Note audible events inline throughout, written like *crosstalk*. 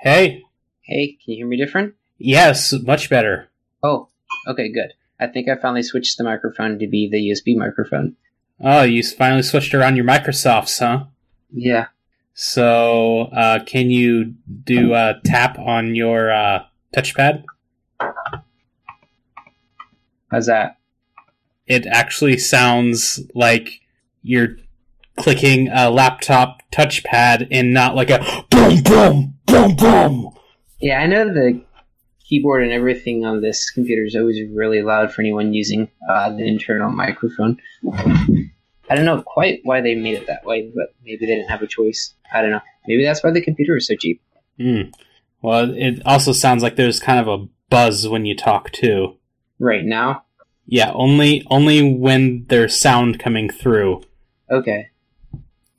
Hey. Hey, can you hear me different? Yes, much better. Oh, okay, good. I think I finally switched the microphone to be the USB microphone. Oh, you finally switched around your Microsofts, huh? Yeah. So, uh, can you do a tap on your uh, touchpad? How's that? It actually sounds like you're clicking a laptop touchpad and not like a *gasps* boom, boom, boom, boom. Yeah, I know the keyboard and everything on this computer is always really loud for anyone using uh, the internal microphone. I don't know quite why they made it that way, but maybe they didn't have a choice. I don't know. Maybe that's why the computer is so cheap. Mm. Well, it also sounds like there's kind of a buzz when you talk too. Right now? Yeah, only only when there's sound coming through. Okay.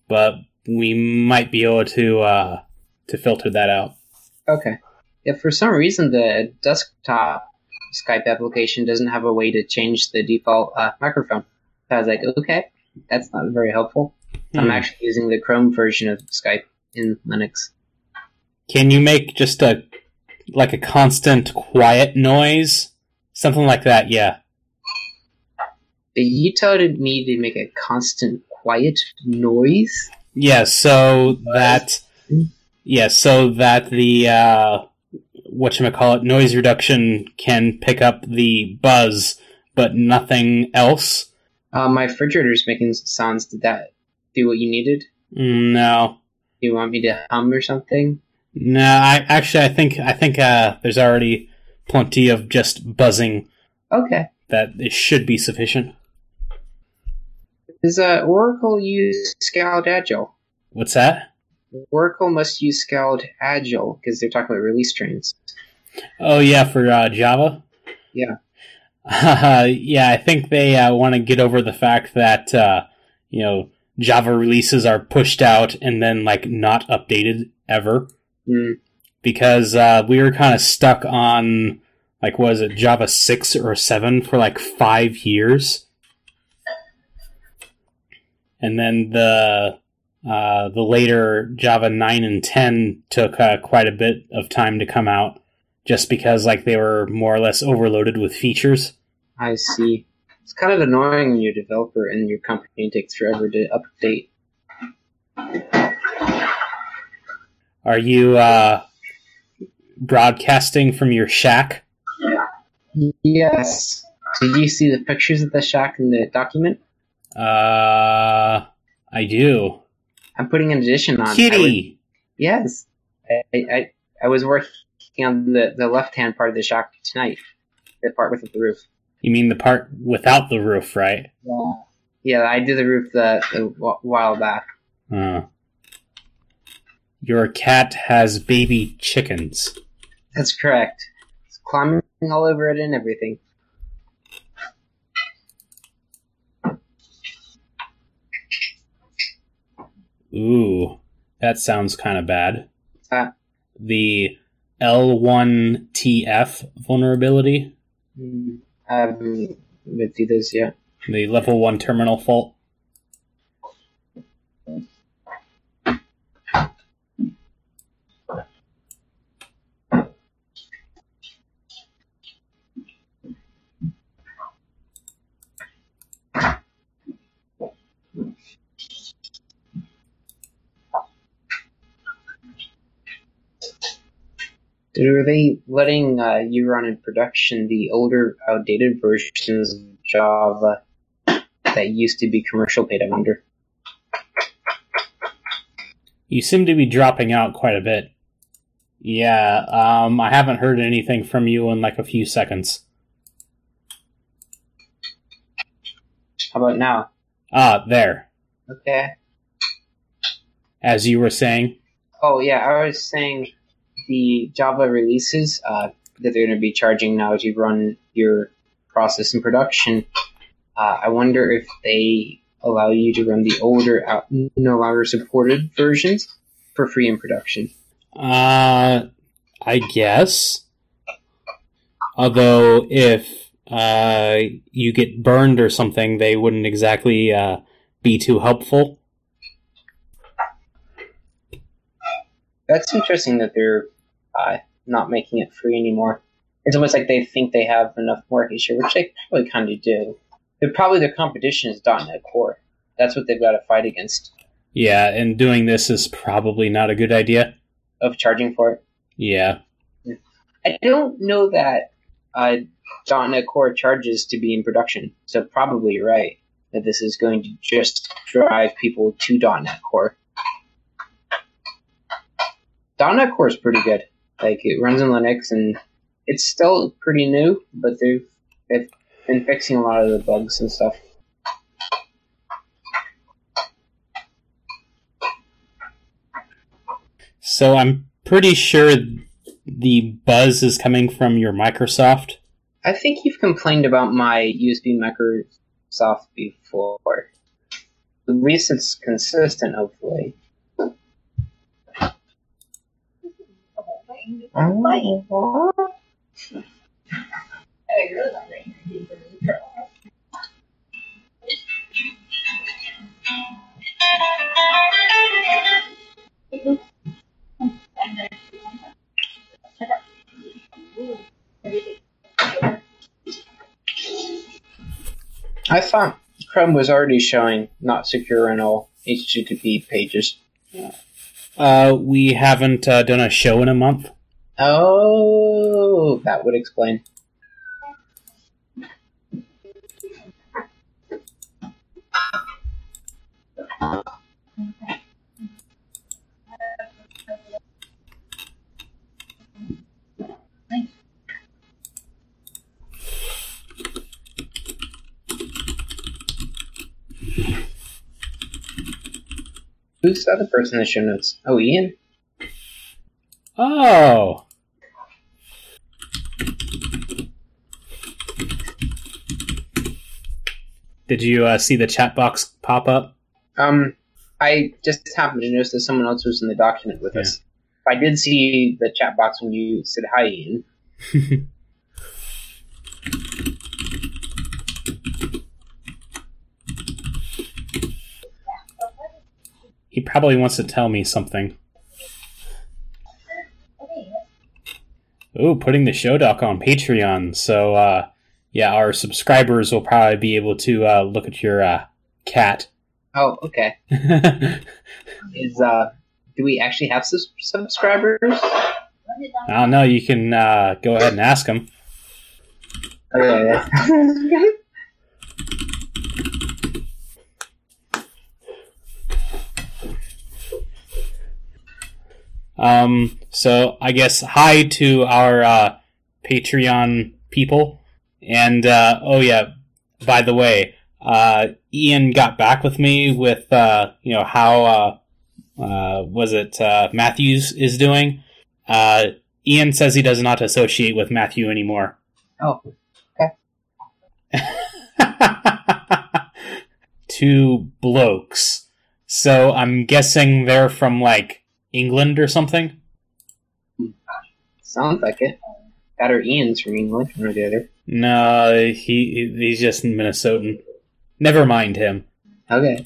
But we might be able to uh, to filter that out. Okay. If for some reason the desktop Skype application doesn't have a way to change the default uh, microphone, I was like, okay, that's not very helpful. Hmm. I'm actually using the Chrome version of Skype in Linux. Can you make just a like a constant quiet noise? Something like that, yeah. You told me to make a constant quiet noise? Yeah, so that yeah, so that the uh what call it noise reduction can pick up the buzz but nothing else. Uh, my refrigerator's making sounds. Did that do what you needed? No. Do you want me to hum or something? No, I actually I think I think uh, there's already plenty of just buzzing. Okay. That it should be sufficient. Does uh, Oracle use Scaled Agile? What's that? Oracle must use Scaled Agile because they're talking about release trains. Oh yeah, for uh, Java. Yeah. Uh, *laughs* yeah, I think they uh, want to get over the fact that uh, you know Java releases are pushed out and then like not updated ever. Mm. Because uh, we were kind of stuck on like was it Java six or seven for like five years, and then the uh, the later Java nine and ten took uh, quite a bit of time to come out just because like they were more or less overloaded with features. I see. It's kind of annoying when you're a developer and your company takes forever to update. Are you uh, broadcasting from your shack? Yes. Did you see the pictures of the shack in the document? Uh, I do. I'm putting an addition on. Kitty. yes, I, I I was working on the the left hand part of the shack tonight. The part with the roof. You mean the part without the roof, right? Yeah. Yeah, I did the roof the, the while back. Uh, your cat has baby chickens. That's correct. It's climbing all over it and everything. Ooh, that sounds kind of bad. Uh, the L1TF vulnerability. Mm, I haven't been through this yet. The level 1 terminal fault. Are they letting uh, you run in production the older, outdated versions of Java that used to be commercial beta under? You seem to be dropping out quite a bit. Yeah, um, I haven't heard anything from you in like a few seconds. How about now? Ah, there. Okay. As you were saying? Oh, yeah, I was saying the Java releases uh, that they're going to be charging now to run your process in production, uh, I wonder if they allow you to run the older, out, no longer supported versions for free in production. Uh, I guess. Although, if uh, you get burned or something, they wouldn't exactly uh, be too helpful. That's interesting that they're uh, not making it free anymore. It's almost like they think they have enough market share, which they probably kind of do. They're probably their competition is .NET Core. That's what they've got to fight against. Yeah, and doing this is probably not a good idea. Of charging for it. Yeah. I don't know that uh, .NET Core charges to be in production, so probably you're right that this is going to just drive people to .NET Core. .NET Core is pretty good. Like it runs in Linux and it's still pretty new, but they've they've been fixing a lot of the bugs and stuff. So I'm pretty sure the buzz is coming from your Microsoft. I think you've complained about my USB Microsoft before. At least it's consistent, hopefully. I thought Chrome was already showing not secure in all HTTP pages. Uh, we haven't uh, done a show in a month. Oh, that would explain. Who's the other person in the show notes? Oh, Ian? Oh. Did you uh, see the chat box pop up? Um, I just happened to notice that someone else was in the document with us. I did see the chat box when you said hi, Ian. *laughs* he probably wants to tell me something. Ooh, putting the show doc on Patreon. So, uh, yeah, our subscribers will probably be able to uh, look at your uh, cat. *laughs* Oh, okay. Is uh, do we actually have subscribers? I don't know. You can uh, go ahead and ask them. Okay. *laughs* Um, so I guess hi to our uh, Patreon people. And uh, oh yeah, by the way, uh, Ian got back with me with uh, you know how uh, uh, was it uh, Matthews is doing. Uh, Ian says he does not associate with Matthew anymore. Oh, okay. *laughs* Two blokes. So I'm guessing they're from like England or something. sounds like it. Or Ian's from England, one or the other. No, he he's just Minnesotan. Never mind him. Okay.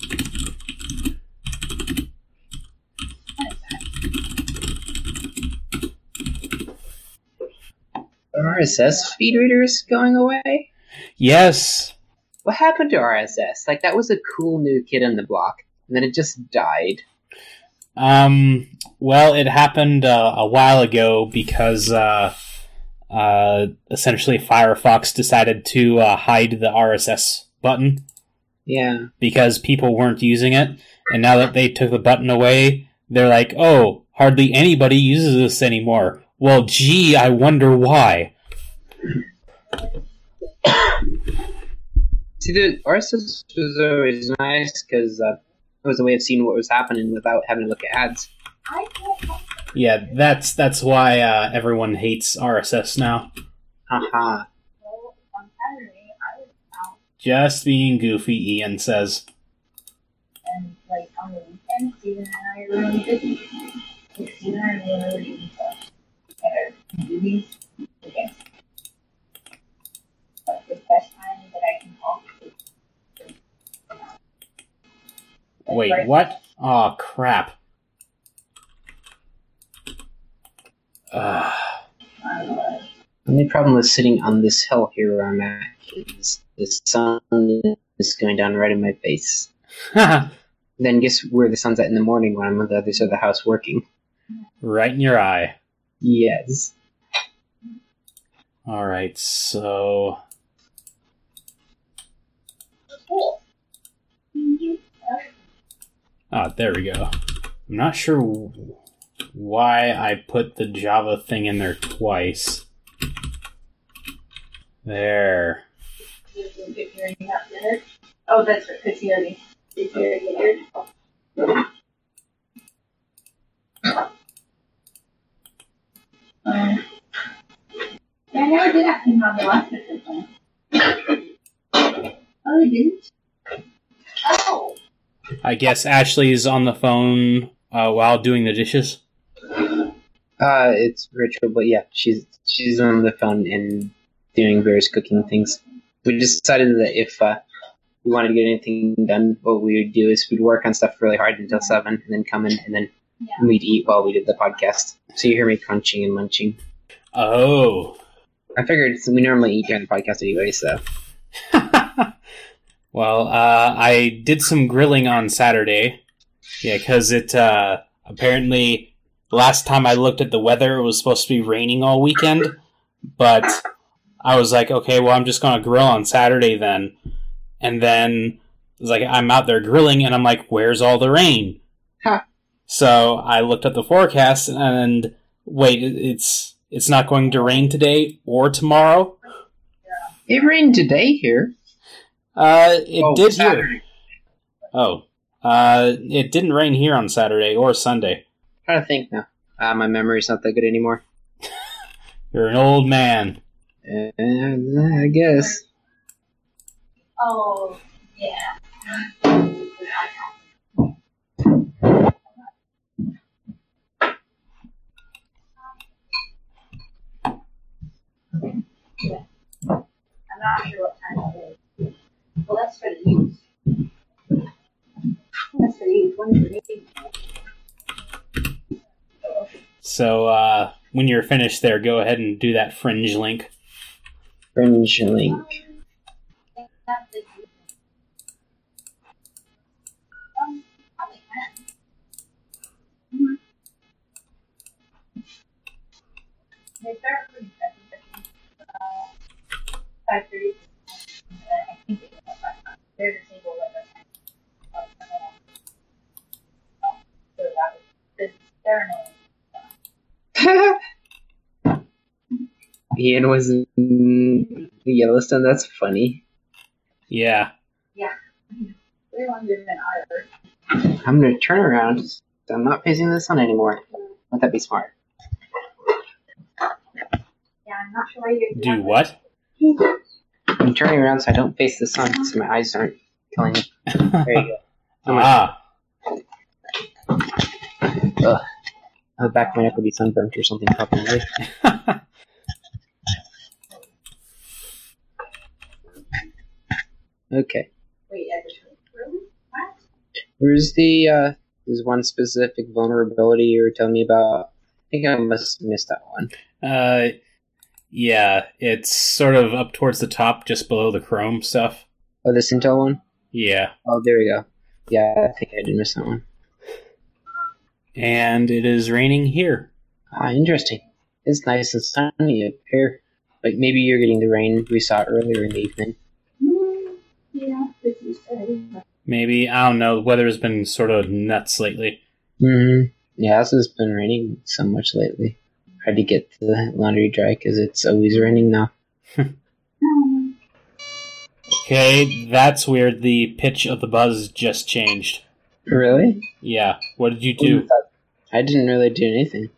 RSS feed readers going away? Yes. What happened to RSS? Like that was a cool new kid on the block, and then it just died. Um. Well, it happened uh, a while ago because uh, uh, essentially Firefox decided to uh, hide the RSS button Yeah. because people weren't using it, and now that they took the button away, they're like, "Oh, hardly anybody uses this anymore." Well, gee, I wonder why. See, the RSS was always nice because uh, it was a way of seeing what was happening without having to look at ads. Yeah, that's that's why uh, everyone hates RSS now. Haha. Just being goofy, Ian says. and like on the weekends, Steven and I are really busy. Steven and I are really doing stuff and are movies against. But the best time that I can talk is Wait, what? Oh crap. Uh, I don't know. The only problem with sitting on this hill here where I'm at is the sun is going down right in my face. *laughs* Then guess where the sun's at in the morning when I'm on the other side of the house working? right in your eye. Yes. All right, so ah, there we go. I'm not sure why I put the Java thing in there twice. There. Oh, that's right, because he. Um, I never did ask him how the last went. Oh, he didn't? I guess Ashley's on the phone uh, while doing the dishes. Uh, it's Rachel, but yeah, she's she's on the phone and doing various cooking things. We just decided that if uh, we wanted to get anything done, what we would do is we'd work on stuff really hard until seven, and then come in, and then Yeah. we'd eat while we did the podcast. So you hear me crunching and munching. Oh. I figured we normally eat during the podcast anyway, so *laughs* well, uh, I did some grilling on Saturday. Yeah, because it uh, apparently last time I looked at the weather, it was supposed to be raining all weekend. But I was like, okay, well, I'm just gonna grill on Saturday then. And then it was like I'm out there grilling, and I'm like, where's all the rain? Huh. So I looked at the forecast, and wait, it's it's not going to rain today or tomorrow. it rained today here. Uh, it Oh, did here. Oh, uh, it didn't rain here on Saturday or Sunday. trying to think now. Uh, my memory's not that good anymore. *laughs* You're an old man. Uh, I guess. Oh, yeah. I'm not sure what time it is. Well, that's for the youth. That's for the youth. When's the meeting? Oh. So, uh, when you're finished there, go ahead and do that fringe link. Fringe link. There's a table with us. Oh, so that was the ceremony. Ian was in Yellowstone. That's funny. Yeah. Way longer than ours. I'm gonna turn around. I'm not facing the sun anymore. Let that be smart. Yeah, I'm not sure why you guys Do what? *laughs* I'm turning around so I don't face the sun, so my eyes aren't killing me. There you go. *laughs* ah, Ugh. The back of my neck will be sunburnt or something probably. *laughs* Okay. Wait, at? What? Where's the uh there's one specific vulnerability you were telling me about? I think I must have missed that one. uh, yeah, it's sort of up towards the top, just below the chrome stuff. Oh this Intel one? Yeah. Oh there we go. Yeah, I think I did miss that one. And it is raining here. Ah, interesting. It's nice and sunny up here. Like maybe you're getting the rain we saw earlier in the evening. Yeah, Maybe, I don't know, the weather's been sort of nuts lately. Mm-hmm. Yeah, it's just been raining so much lately. Had to get the laundry dry because it's always raining now. Okay, that's weird. The pitch of the buzz just changed. Really? Yeah. What did you do? I didn't really do anything.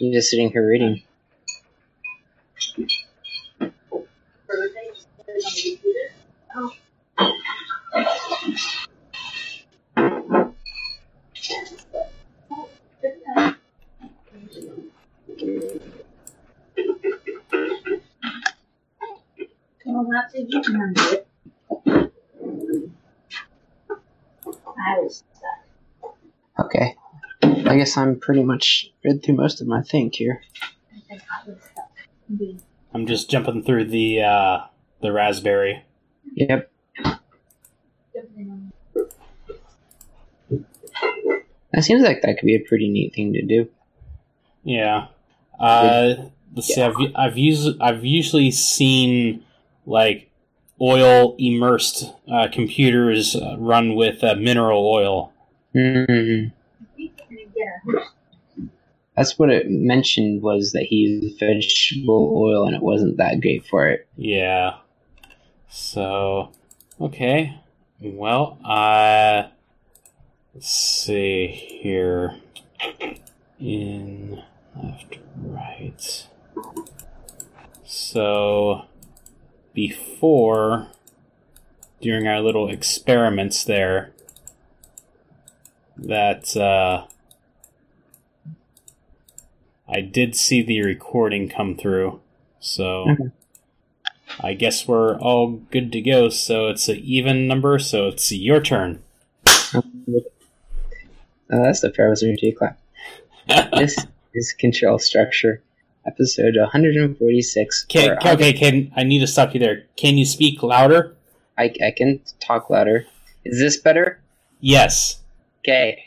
I'm just sitting here reading. Okay. I guess I'm pretty much read through most of my thing here. I think I was stuck. Indeed. I'm just jumping through the uh, the raspberry. Yep. That seems like that could be a pretty neat thing to do. Yeah. Uh, let's see. I've I've used I've usually seen like oil immersed uh, computers uh, run with uh, mineral oil. hmm I think we're gonna get a That's what it mentioned was that he used vegetable oil and it wasn't that great for it. Yeah. So, okay. Well, uh, let's see here. In left, right. So, before, during our little experiments there, that, uh, I did see the recording come through. So, Okay. I guess we're all good to go. So it's an even number. So it's your turn. Oh, that's the fair to clap. *laughs* This is Control Structure, episode 146. Okay, or okay, okay, can I need to stop you there? Can you speak louder? I, I can talk louder. Is this better? Yes. Okay.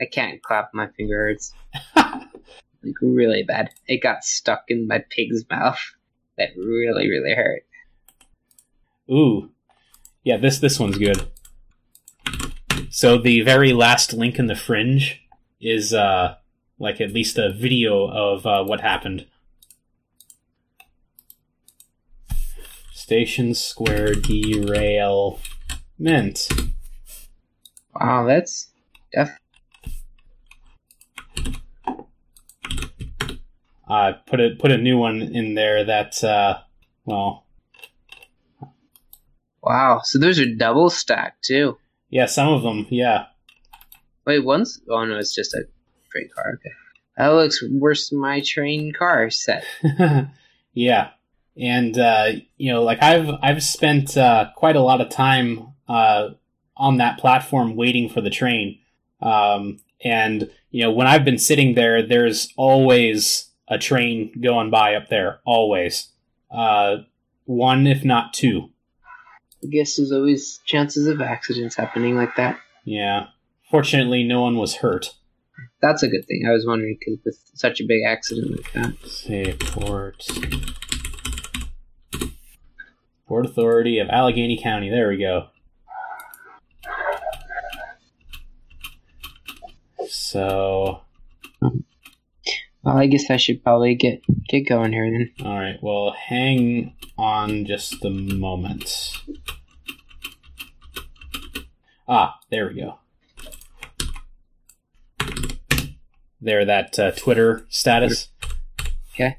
I can't clap. My finger hurts. *laughs* like really bad. It got stuck in my pig's mouth. That really, really hurt. Ooh, yeah. This this one's good. So the very last link in the fringe is uh like at least a video of uh, what happened. Station Square derailment. Wow, that's def- uh, put a put a new one in there that uh, well wow. So those are double stacked too. yeah some of them yeah Wait, one's oh no, it's just a train car. Okay, that looks worse than my train car set. *laughs* yeah and uh, you know like I've I've spent uh, quite a lot of time uh, on that platform waiting for the train um, and you know when I've been sitting there there's always a train going by up there always uh, one if not two I guess there's always chances of accidents happening like that. yeah fortunately no one was hurt. That's a good thing. I was wondering because with such a big accident like that. Say Port. Port Authority of Allegheny County. There we go. So, Well, I guess I should probably get get going here then. all right. Well, hang on just a moment. Ah, there we go. There, that uh, Twitter status. Okay.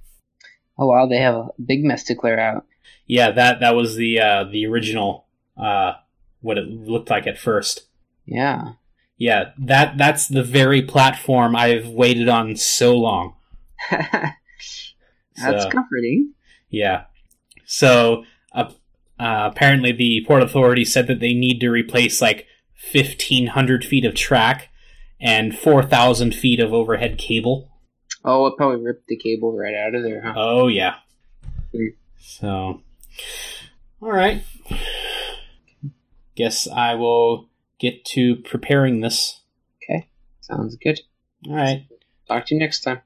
Oh wow, they have a big mess to clear out. Yeah, that that was the uh, the original. Uh, what it looked like at first. Yeah. Yeah, that that's the very platform I've waited on so long. *laughs* That's So, comforting. yeah. So uh, uh, apparently, the port authority said that they need to replace like fifteen hundred feet of track and four thousand feet of overhead cable. Oh, it probably ripped the cable right out of there, huh? Oh yeah. Hmm. So, all right. Guess I will get to preparing this. Okay, sounds good. All right. Talk to you next time.